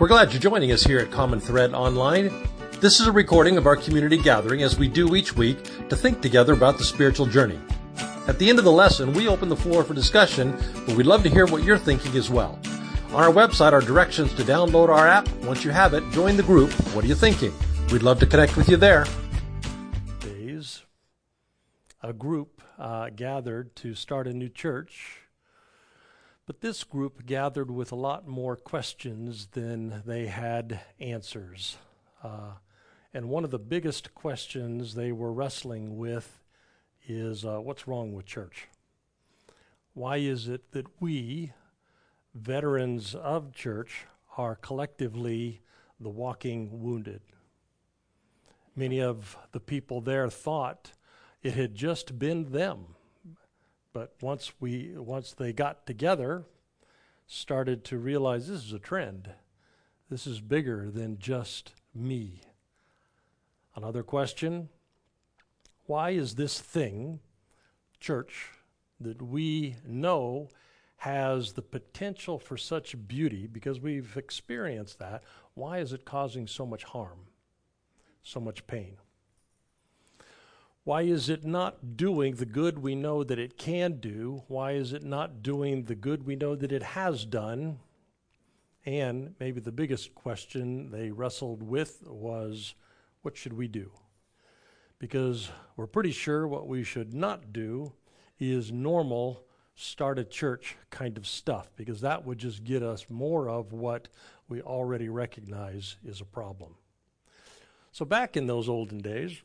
We're glad you're joining us here at Common Thread Online. This is a recording of our community gathering as we do each week to think together about the spiritual journey. At the end of the lesson, we open the floor for discussion, but we'd love to hear what you're thinking as well. On our website are directions to download our app. Once you have it, join the group. What are you thinking? We'd love to connect with you there. Days, a group uh, gathered to start a new church but this group gathered with a lot more questions than they had answers. Uh, and one of the biggest questions they were wrestling with is uh, what's wrong with church? Why is it that we, veterans of church, are collectively the walking wounded? Many of the people there thought it had just been them but once we once they got together, started to realize this is a trend. This is bigger than just me. Another question why is this thing, church, that we know has the potential for such beauty, because we've experienced that, why is it causing so much harm, so much pain? Why is it not doing the good we know that it can do? Why is it not doing the good we know that it has done? And maybe the biggest question they wrestled with was what should we do? Because we're pretty sure what we should not do is normal start a church kind of stuff, because that would just get us more of what we already recognize is a problem. So, back in those olden days,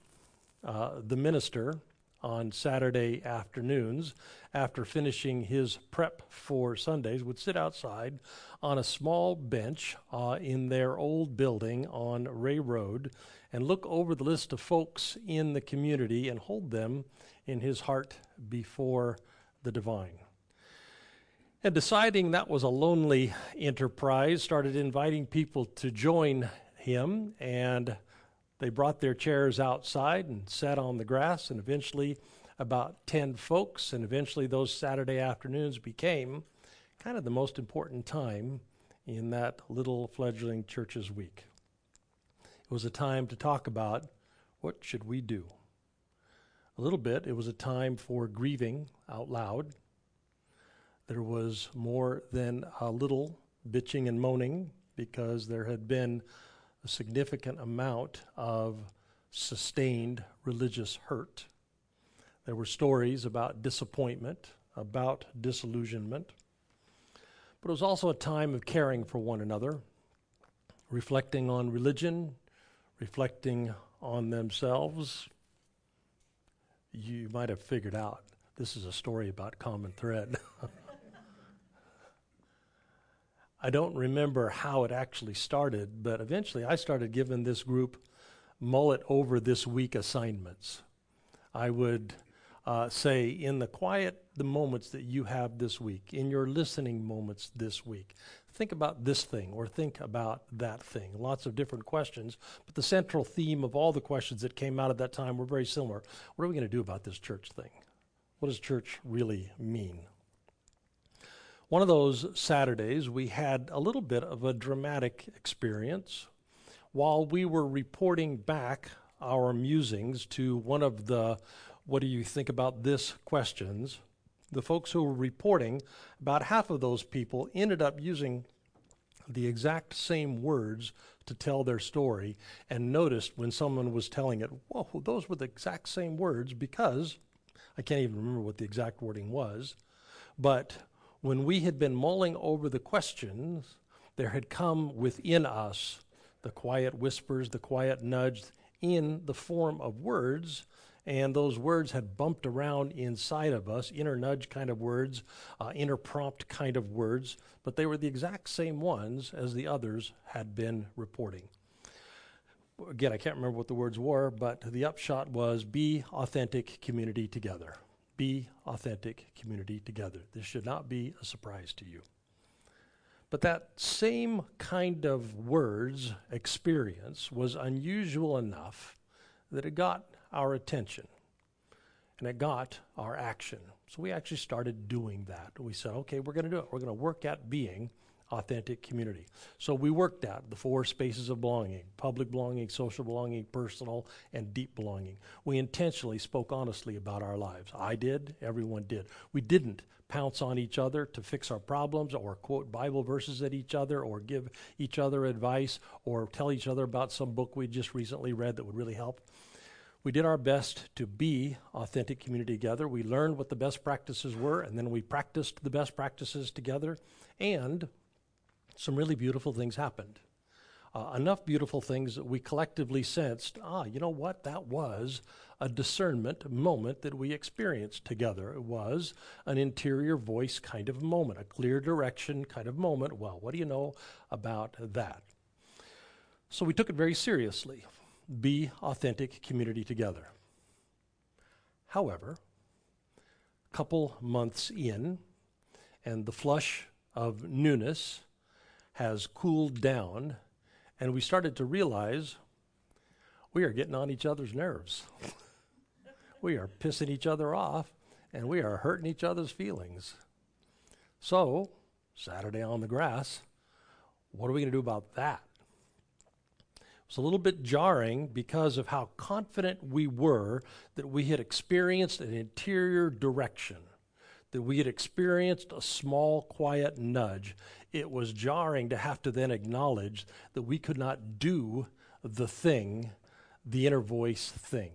uh, the minister on Saturday afternoons, after finishing his prep for Sundays, would sit outside on a small bench uh, in their old building on Ray Road and look over the list of folks in the community and hold them in his heart before the divine. And deciding that was a lonely enterprise, started inviting people to join him and they brought their chairs outside and sat on the grass, and eventually, about 10 folks, and eventually, those Saturday afternoons became kind of the most important time in that little fledgling church's week. It was a time to talk about what should we do. A little bit, it was a time for grieving out loud. There was more than a little bitching and moaning because there had been a significant amount of sustained religious hurt. There were stories about disappointment, about disillusionment, but it was also a time of caring for one another, reflecting on religion, reflecting on themselves. You might have figured out this is a story about common thread. I don't remember how it actually started, but eventually I started giving this group mullet over this week assignments. I would uh, say, in the quiet, the moments that you have this week, in your listening moments this week, think about this thing or think about that thing. Lots of different questions, but the central theme of all the questions that came out at that time were very similar. What are we going to do about this church thing? What does church really mean? One of those Saturdays, we had a little bit of a dramatic experience. While we were reporting back our musings to one of the what do you think about this questions, the folks who were reporting, about half of those people ended up using the exact same words to tell their story and noticed when someone was telling it, whoa, those were the exact same words because I can't even remember what the exact wording was, but when we had been mulling over the questions, there had come within us the quiet whispers, the quiet nudge in the form of words, and those words had bumped around inside of us, inner nudge kind of words, uh, inner prompt kind of words, but they were the exact same ones as the others had been reporting. Again, I can't remember what the words were, but the upshot was be authentic community together be authentic community together. This should not be a surprise to you. But that same kind of words experience was unusual enough that it got our attention and it got our action. So we actually started doing that. We said, okay, we're going to do it. We're going to work at being authentic community. So we worked out the four spaces of belonging public belonging, social belonging, personal, and deep belonging. We intentionally spoke honestly about our lives. I did, everyone did. We didn't pounce on each other to fix our problems or quote Bible verses at each other or give each other advice or tell each other about some book we just recently read that would really help. We did our best to be authentic community together. We learned what the best practices were, and then we practiced the best practices together. And some really beautiful things happened. Uh, enough beautiful things that we collectively sensed ah, you know what? That was a discernment moment that we experienced together. It was an interior voice kind of moment, a clear direction kind of moment. Well, what do you know about that? So we took it very seriously. Be authentic community together. However, a couple months in, and the flush of newness has cooled down, and we started to realize we are getting on each other's nerves. we are pissing each other off, and we are hurting each other's feelings. So, Saturday on the grass, what are we going to do about that? It was a little bit jarring because of how confident we were that we had experienced an interior direction that we had experienced a small, quiet nudge, it was jarring to have to then acknowledge that we could not do the thing, the inner voice thing.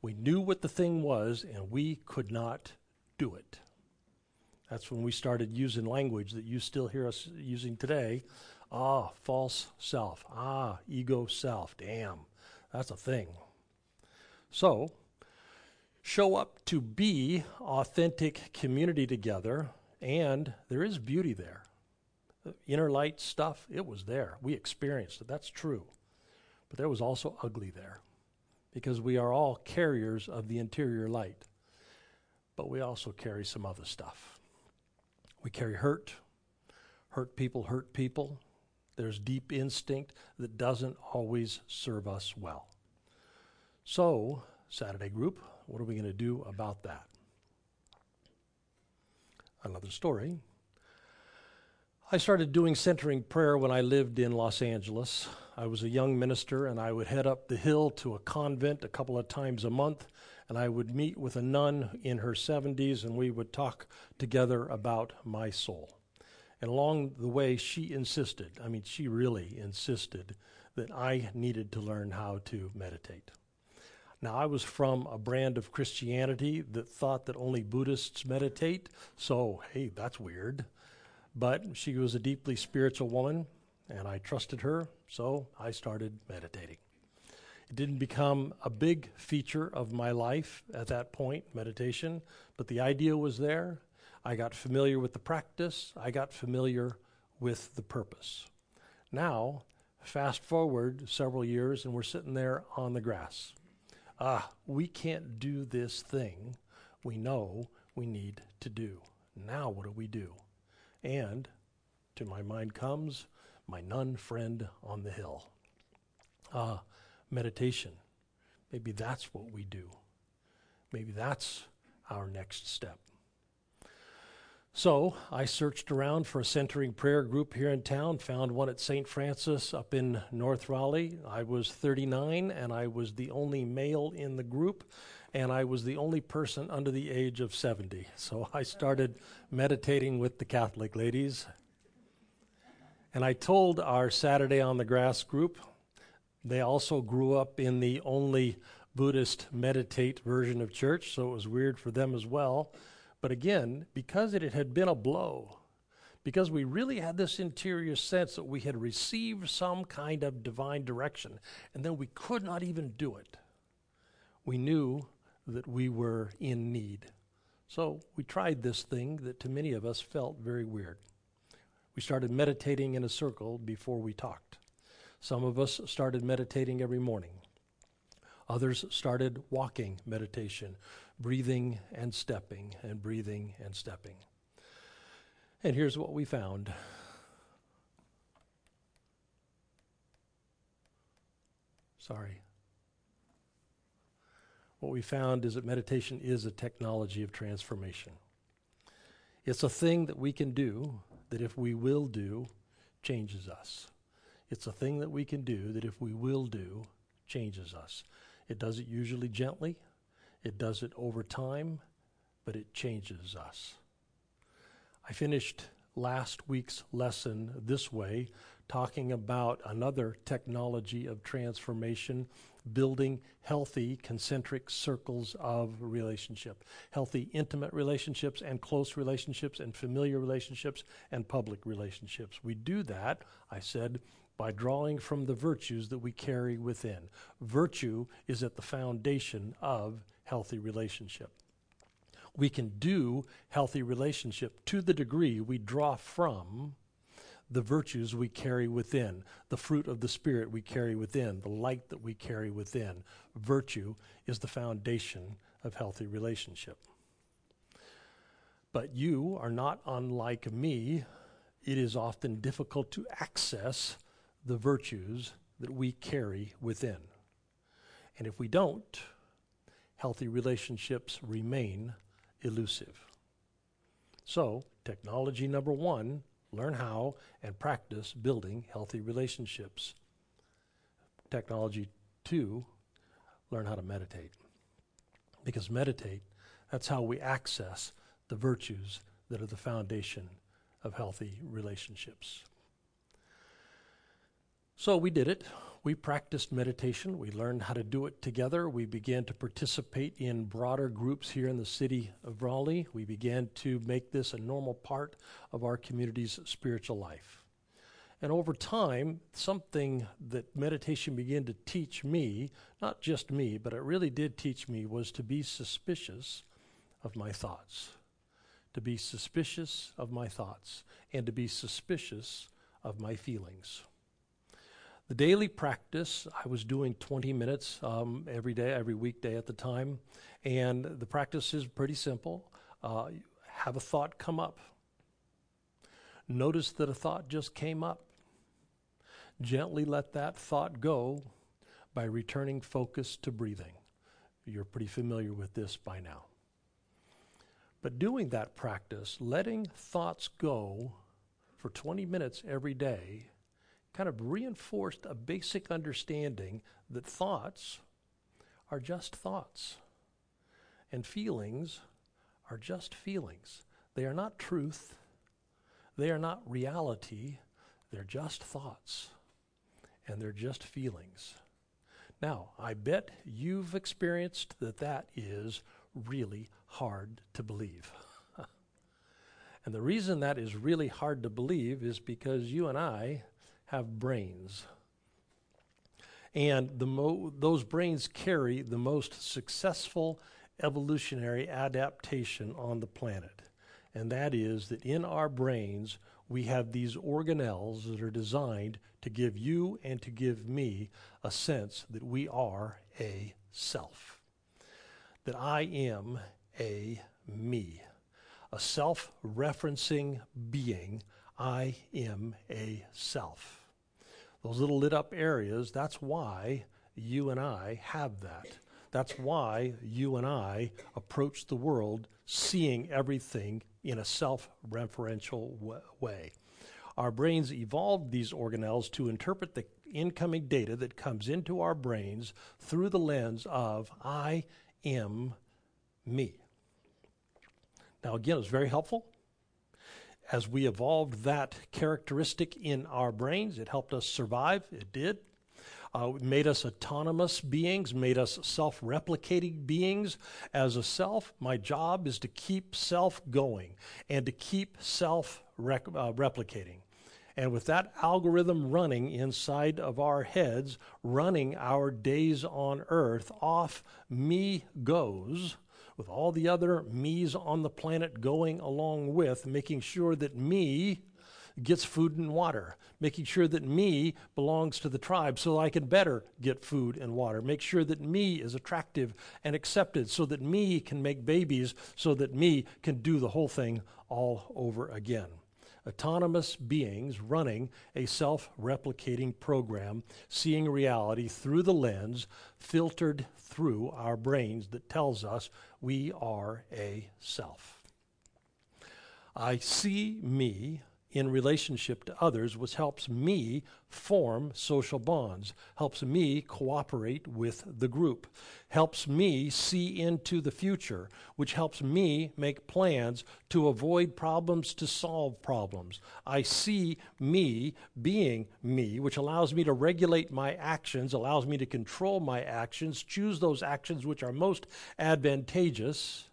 We knew what the thing was, and we could not do it. That's when we started using language that you still hear us using today. Ah, false self. Ah, ego self. Damn, that's a thing. So, show up to be authentic community together, and there is beauty there. Inner light stuff, it was there. We experienced it. That's true. But there was also ugly there because we are all carriers of the interior light. But we also carry some other stuff. We carry hurt. Hurt people hurt people. There's deep instinct that doesn't always serve us well. So, Saturday group, what are we going to do about that? Another story. I started doing centering prayer when I lived in Los Angeles. I was a young minister, and I would head up the hill to a convent a couple of times a month, and I would meet with a nun in her 70s, and we would talk together about my soul. And along the way, she insisted I mean, she really insisted that I needed to learn how to meditate. Now, I was from a brand of Christianity that thought that only Buddhists meditate, so hey, that's weird. But she was a deeply spiritual woman, and I trusted her, so I started meditating. It didn't become a big feature of my life at that point, meditation, but the idea was there. I got familiar with the practice, I got familiar with the purpose. Now, fast forward several years, and we're sitting there on the grass ah, we can't do this thing we know we need to do. Now, what do we do? And to my mind comes my nun friend on the hill. Ah, meditation. Maybe that's what we do. Maybe that's our next step. So I searched around for a centering prayer group here in town, found one at St. Francis up in North Raleigh. I was 39 and I was the only male in the group, and I was the only person under the age of 70. So I started meditating with the Catholic ladies. And I told our Saturday on the Grass group, they also grew up in the only Buddhist meditate version of church, so it was weird for them as well. But again, because it had been a blow, because we really had this interior sense that we had received some kind of divine direction, and then we could not even do it, we knew that we were in need. So we tried this thing that to many of us felt very weird. We started meditating in a circle before we talked. Some of us started meditating every morning. Others started walking meditation breathing and stepping and breathing and stepping. And here's what we found. Sorry. What we found is that meditation is a technology of transformation. It's a thing that we can do that if we will do, changes us. It's a thing that we can do that if we will do, changes us. It does it usually gently, it does it over time, but it changes us. I finished last week's lesson this way, talking about another technology of transformation, building healthy concentric circles of relationship, healthy intimate relationships and close relationships and familiar relationships and public relationships. We do that, I said, by drawing from the virtues that we carry within. Virtue is at the foundation of healthy relationship we can do healthy relationship to the degree we draw from the virtues we carry within, the fruit of the Spirit we carry within, the light that we carry within. Virtue is the foundation of healthy relationship. But you are not unlike me. It is often difficult to access the virtues that we carry within. And if we don't, healthy relationships remain elusive. So, technology number one learn how and practice building healthy relationships. Technology two learn how to meditate. Because meditate, that's how we access the virtues that are the foundation of healthy relationships. So we did it we practiced meditation. We learned how to do it together. We began to participate in broader groups here in the city of Raleigh. We began to make this a normal part of our community's spiritual life. And over time, something that meditation began to teach me, not just me, but it really did teach me, was to be suspicious of my thoughts. To be suspicious of my thoughts and to be suspicious of my feelings. The daily practice, I was doing 20 minutes um, every day, every weekday at the time. And the practice is pretty simple. Uh, have a thought come up. Notice that a thought just came up. Gently let that thought go by returning focus to breathing. You're pretty familiar with this by now. But doing that practice, letting thoughts go for 20 minutes every day, kind of reinforced a basic understanding that thoughts are just thoughts and feelings are just feelings. They are not truth, they are not reality, they're just thoughts and they're just feelings. Now, I bet you've experienced that that is really hard to believe. and the reason that is really hard to believe is because you and I have brains. And the mo- those brains carry the most successful evolutionary adaptation on the planet. And that is that in our brains, we have these organelles that are designed to give you and to give me a sense that we are a self, that I am a me, a self referencing being. I am a self those little lit up areas, that's why you and I have that. That's why you and I approach the world seeing everything in a self referential way. Our brains evolved these organelles to interpret the incoming data that comes into our brains through the lens of I am me. Now, again, it's very helpful as we evolved that characteristic in our brains, it helped us survive. It did. Uh, it made us autonomous beings, made us self replicating beings. As a self, my job is to keep self going and to keep self rec- uh, replicating. And with that algorithm running inside of our heads, running our days on earth, off me goes with all the other me's on the planet going along with, making sure that me gets food and water, making sure that me belongs to the tribe so I can better get food and water, make sure that me is attractive and accepted so that me can make babies, so that me can do the whole thing all over again autonomous beings running a self replicating program, seeing reality through the lens filtered through our brains that tells us we are a self. I see me in relationship to others, which helps me form social bonds, helps me cooperate with the group, helps me see into the future, which helps me make plans to avoid problems, to solve problems. I see me being me, which allows me to regulate my actions, allows me to control my actions, choose those actions which are most advantageous.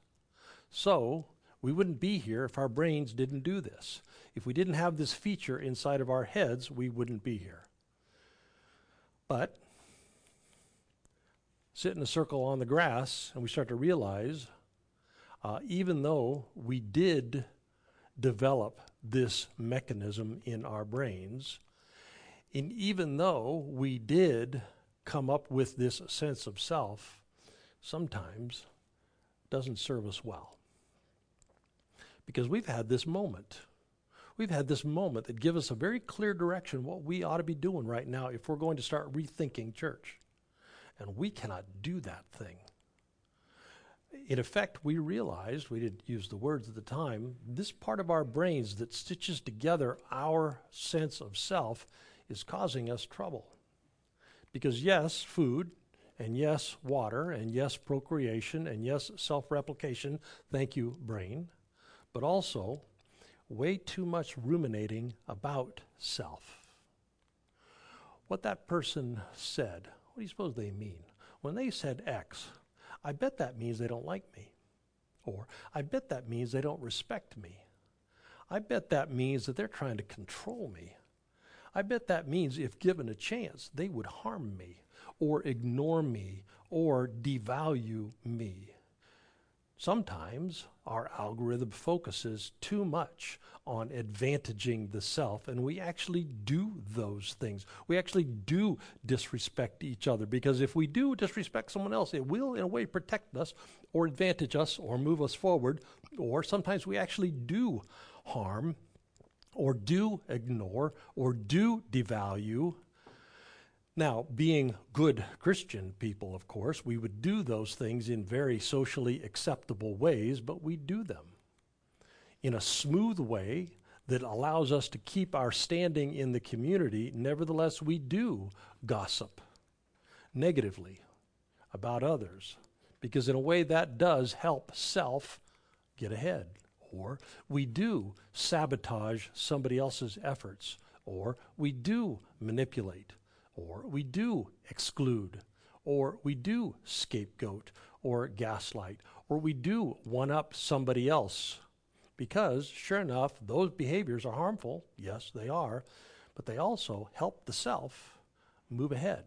So, we wouldn't be here if our brains didn't do this. If we didn't have this feature inside of our heads, we wouldn't be here. But sit in a circle on the grass and we start to realize uh, even though we did develop this mechanism in our brains, and even though we did come up with this sense of self, sometimes doesn't serve us well. Because we've had this moment we've had this moment that gives us a very clear direction what we ought to be doing right now if we're going to start rethinking church. And we cannot do that thing. In effect, we realized, we didn't use the words at the time, this part of our brains that stitches together our sense of self is causing us trouble. Because, yes, food, and yes, water, and yes, procreation, and yes, self replication, thank you, brain, but also way too much ruminating about self. What that person said, what do you suppose they mean? When they said X, I bet that means they don't like me. Or I bet that means they don't respect me. I bet that means that they're trying to control me. I bet that means if given a chance, they would harm me or ignore me or devalue me. Sometimes our algorithm focuses too much on advantaging the self, and we actually do those things. We actually do disrespect each other because if we do disrespect someone else, it will, in a way, protect us or advantage us or move us forward, or sometimes we actually do harm or do ignore or do devalue now, being good Christian people, of course, we would do those things in very socially acceptable ways, but we do them in a smooth way that allows us to keep our standing in the community. Nevertheless, we do gossip negatively about others because, in a way, that does help self get ahead. Or we do sabotage somebody else's efforts, or we do manipulate or we do exclude, or we do scapegoat or gaslight, or we do one up somebody else. Because, sure enough, those behaviors are harmful. Yes, they are. But they also help the self move ahead.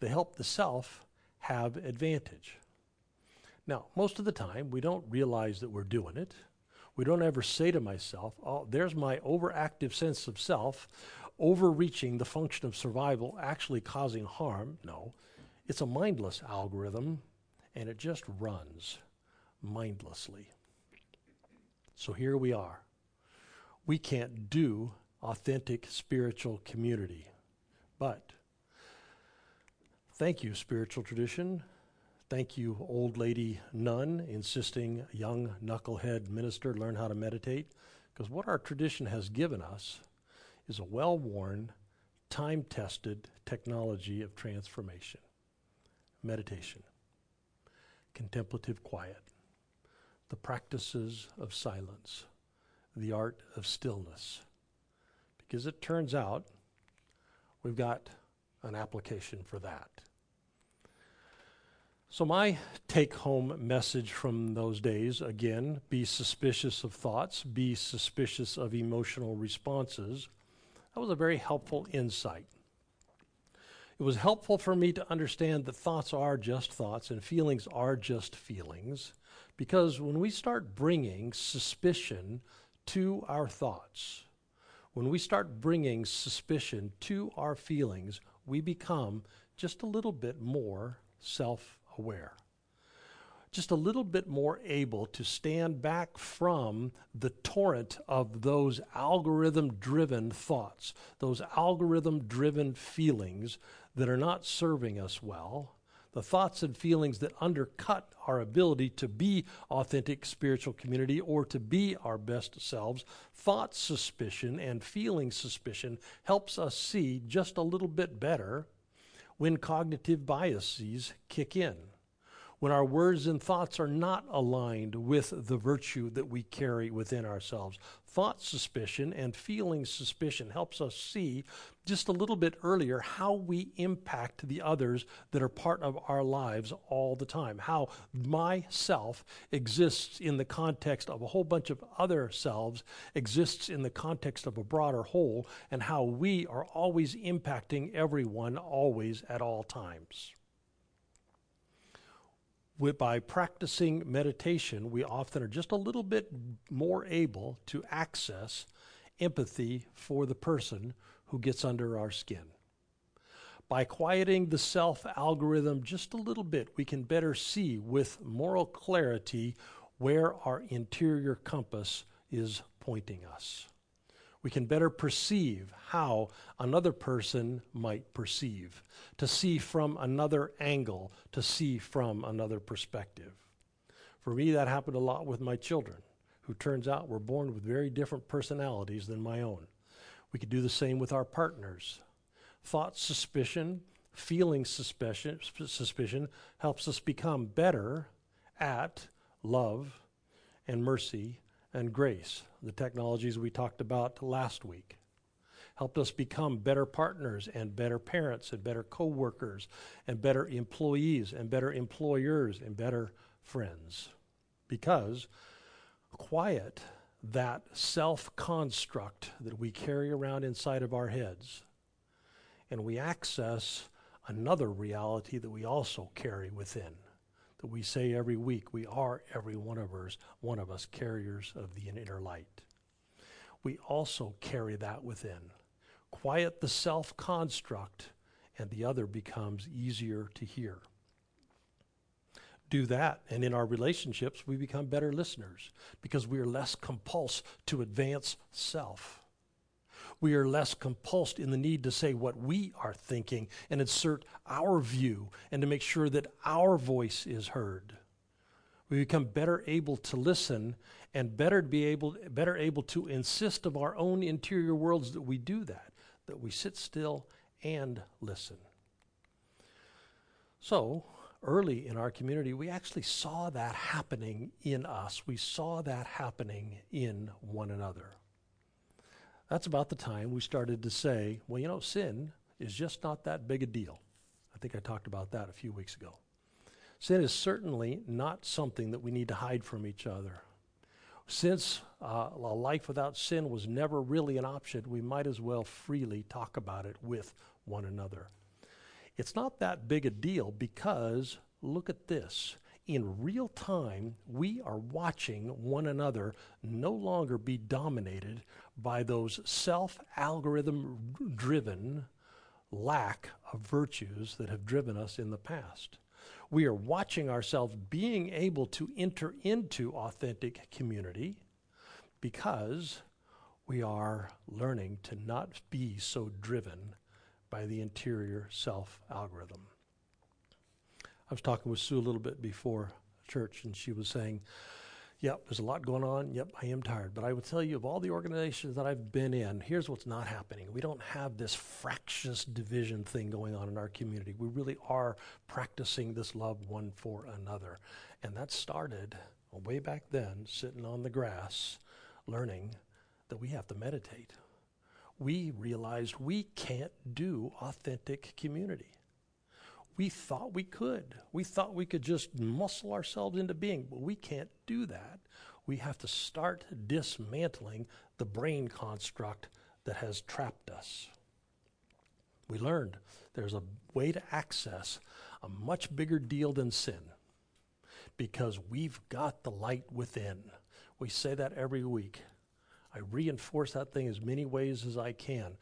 They help the self have advantage. Now, most of the time, we don't realize that we're doing it. We don't ever say to myself, oh, there's my overactive sense of self overreaching the function of survival, actually causing harm. No, it's a mindless algorithm, and it just runs mindlessly. So here we are. We can't do authentic spiritual community. But thank you, spiritual tradition. Thank you, old lady nun, insisting young knucklehead minister learn how to meditate. Because what our tradition has given us is a well worn, time tested technology of transformation meditation, contemplative quiet, the practices of silence, the art of stillness. Because it turns out we've got an application for that. So, my take home message from those days again, be suspicious of thoughts, be suspicious of emotional responses that was a very helpful insight. It was helpful for me to understand that thoughts are just thoughts and feelings are just feelings because when we start bringing suspicion to our thoughts, when we start bringing suspicion to our feelings, we become just a little bit more self aware just a little bit more able to stand back from the torrent of those algorithm driven thoughts, those algorithm driven feelings that are not serving us well, the thoughts and feelings that undercut our ability to be authentic spiritual community or to be our best selves. Thought suspicion and feeling suspicion helps us see just a little bit better when cognitive biases kick in when our words and thoughts are not aligned with the virtue that we carry within ourselves. Thought suspicion and feeling suspicion helps us see just a little bit earlier how we impact the others that are part of our lives all the time. How myself exists in the context of a whole bunch of other selves, exists in the context of a broader whole, and how we are always impacting everyone, always at all times by practicing meditation, we often are just a little bit more able to access empathy for the person who gets under our skin. By quieting the self algorithm just a little bit, we can better see with moral clarity where our interior compass is pointing us we can better perceive how another person might perceive, to see from another angle, to see from another perspective. For me, that happened a lot with my children, who turns out were born with very different personalities than my own. We could do the same with our partners. Thought suspicion, feeling suspicion, suspicion helps us become better at love and mercy and grace, the technologies we talked about last week. Helped us become better partners and better parents and better co-workers and better employees and better employers and better friends. Because quiet that self construct that we carry around inside of our heads and we access another reality that we also carry within that we say every week we are every one of us one of us carriers of the inner light. We also carry that within. Quiet the self construct and the other becomes easier to hear. Do that and in our relationships we become better listeners because we are less compulsed to advance self we are less compulsed in the need to say what we are thinking and insert our view and to make sure that our voice is heard. We become better able to listen and better be able better able to insist of our own interior worlds that we do that, that we sit still and listen. So, early in our community, we actually saw that happening in us. We saw that happening in one another. That's about the time we started to say, well, you know, sin is just not that big a deal. I think I talked about that a few weeks ago. Sin is certainly not something that we need to hide from each other. Since uh, a life without sin was never really an option, we might as well freely talk about it with one another. It's not that big a deal because look at this in real time, we are watching one another no longer be dominated by those self algorithm driven lack of virtues that have driven us in the past. We are watching ourselves being able to enter into authentic community because we are learning to not be so driven by the interior self algorithm. I was talking with Sue a little bit before church, and she was saying, Yep, there's a lot going on. Yep, I am tired. But I would tell you, of all the organizations that I've been in, here's what's not happening. We don't have this fractious division thing going on in our community. We really are practicing this love one for another. And that started way back then, sitting on the grass, learning that we have to meditate. We realized we can't do authentic community we thought we could. We thought we could just muscle ourselves into being, but we can't do that. We have to start dismantling the brain construct that has trapped us. We learned there's a way to access a much bigger deal than sin because we've got the light within. We say that every week. I reinforce that thing as many ways as I can.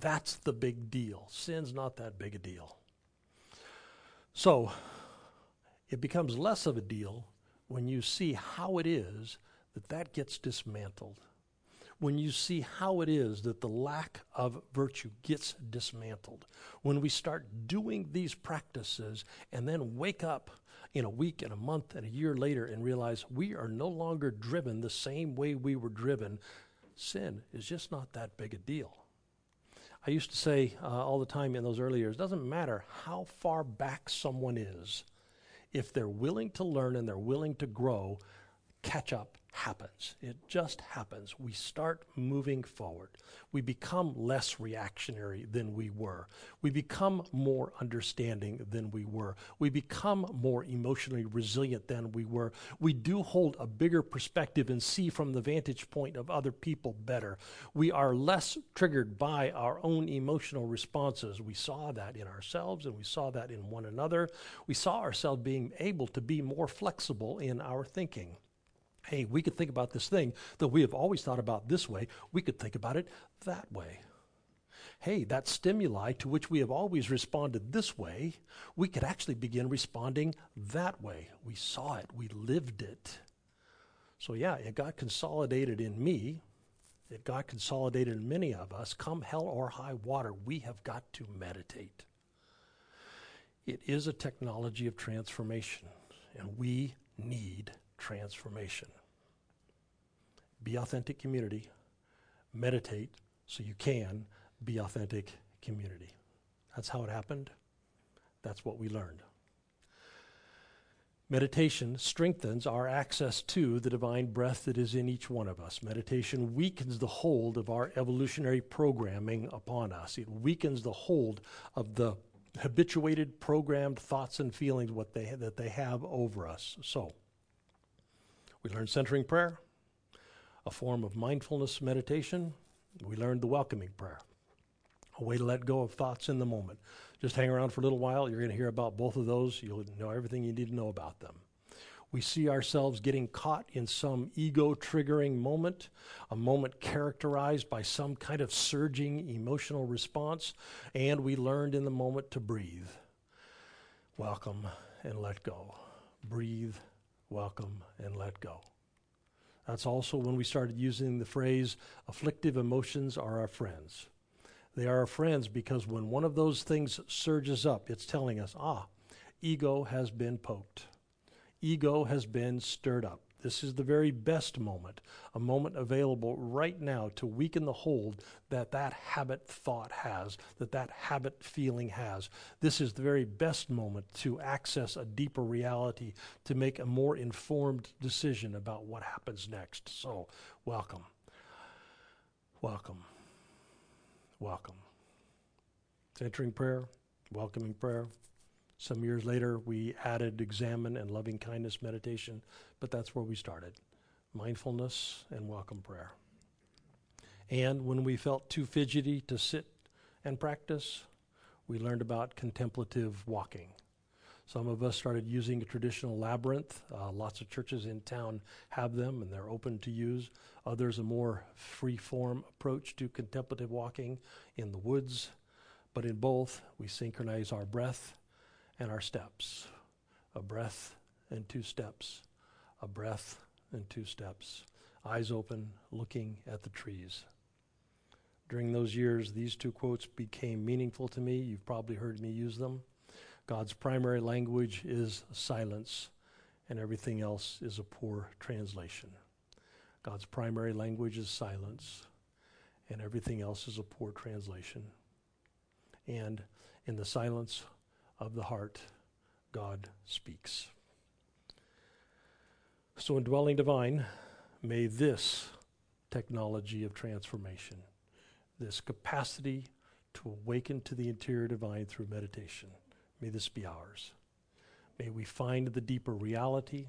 That's the big deal. Sin's not that big a deal. So it becomes less of a deal when you see how it is that that gets dismantled. when you see how it is that the lack of virtue gets dismantled, when we start doing these practices and then wake up in a week and a month and a year later and realize we are no longer driven the same way we were driven, sin is just not that big a deal. I used to say uh, all the time in those early years, doesn't matter how far back someone is, if they're willing to learn and they're willing to grow, catch up happens. It just happens. We start moving forward. We become less reactionary than we were. We become more understanding than we were. We become more emotionally resilient than we were. We do hold a bigger perspective and see from the vantage point of other people better. We are less triggered by our own emotional responses. We saw that in ourselves and we saw that in one another. We saw ourselves being able to be more flexible in our thinking hey, we could think about this thing that we have always thought about this way, we could think about it that way. Hey, that stimuli to which we have always responded this way, we could actually begin responding that way. We saw it, we lived it. So, yeah, it got consolidated in me. It got consolidated in many of us. Come hell or high water, we have got to meditate. It is a technology of transformation, and we need transformation. Be authentic community. Meditate so you can be authentic community. That's how it happened. That's what we learned. Meditation strengthens our access to the divine breath that is in each one of us. Meditation weakens the hold of our evolutionary programming upon us. It weakens the hold of the habituated, programmed thoughts and feelings what they, that they have over us. So, we learned centering prayer, a form of mindfulness meditation. We learned the welcoming prayer, a way to let go of thoughts in the moment. Just hang around for a little while. You're going to hear about both of those. You'll know everything you need to know about them. We see ourselves getting caught in some ego triggering moment, a moment characterized by some kind of surging emotional response, and we learned in the moment to breathe, welcome, and let go. Breathe, welcome, and let go. That's also when we started using the phrase afflictive emotions are our friends. They are our friends because when one of those things surges up, it's telling us, ah, ego has been poked, ego has been stirred up. This is the very best moment, a moment available right now to weaken the hold that that habit thought has, that that habit feeling has. This is the very best moment to access a deeper reality, to make a more informed decision about what happens next. So, welcome. Welcome. Welcome. It's centering prayer, welcoming prayer. Some years later, we added Examen and loving kindness meditation, but that's where we started mindfulness and welcome prayer. And when we felt too fidgety to sit and practice, we learned about contemplative walking. Some of us started using a traditional labyrinth. Uh, lots of churches in town have them and they're open to use. Others, a more free form approach to contemplative walking in the woods. But in both, we synchronize our breath and our steps. A breath and two steps. A breath and two steps. Eyes open, looking at the trees. During those years, these two quotes became meaningful to me. You've probably heard me use them. God's primary language is silence, and everything else is a poor translation. God's primary language is silence, and everything else is a poor translation. And in the silence of the heart, God speaks. So, Indwelling Divine, may this technology of transformation, this capacity to awaken to the interior divine through meditation, may this be ours. May we find the deeper reality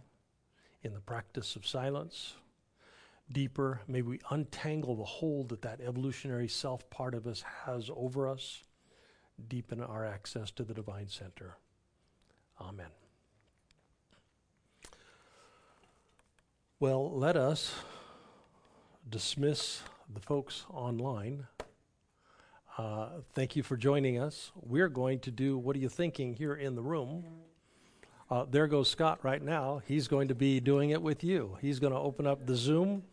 in the practice of silence. Deeper, may we untangle the hold that that evolutionary self part of us has over us deepen our access to the divine center. Amen. Well, let us dismiss the folks online. Uh, thank you for joining us. We're going to do What Are You Thinking here in the room. Uh, there goes Scott right now. He's going to be doing it with you. He's going to open up the Zoom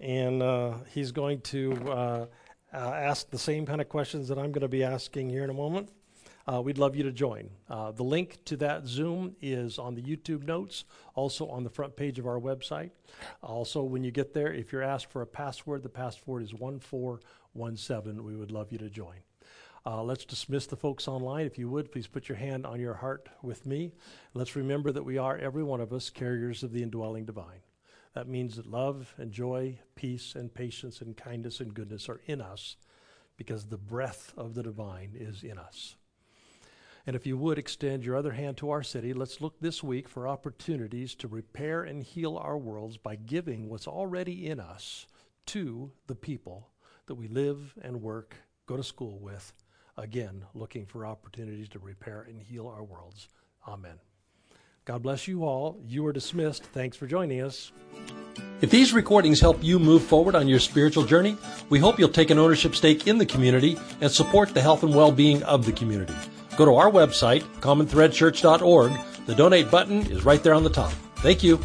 and uh, he's going to uh, uh, ask the same kind of questions that I'm going to be asking here in a moment. Uh, we'd love you to join. Uh, the link to that Zoom is on the YouTube notes, also on the front page of our website. Also, when you get there, if you're asked for a password, the password is 1417. We would love you to join. Uh, let's dismiss the folks online. If you would, please put your hand on your heart with me. Let's remember that we are, every one of us, carriers of the indwelling divine. That means that love and joy, peace and patience and kindness and goodness are in us because the breath of the divine is in us. And if you would extend your other hand to our city, let's look this week for opportunities to repair and heal our worlds by giving what's already in us to the people that we live and work, go to school with. Again, looking for opportunities to repair and heal our worlds. Amen. God bless you all. You are dismissed. Thanks for joining us. If these recordings help you move forward on your spiritual journey, we hope you'll take an ownership stake in the community and support the health and well being of the community. Go to our website, commonthreadchurch.org. The donate button is right there on the top. Thank you.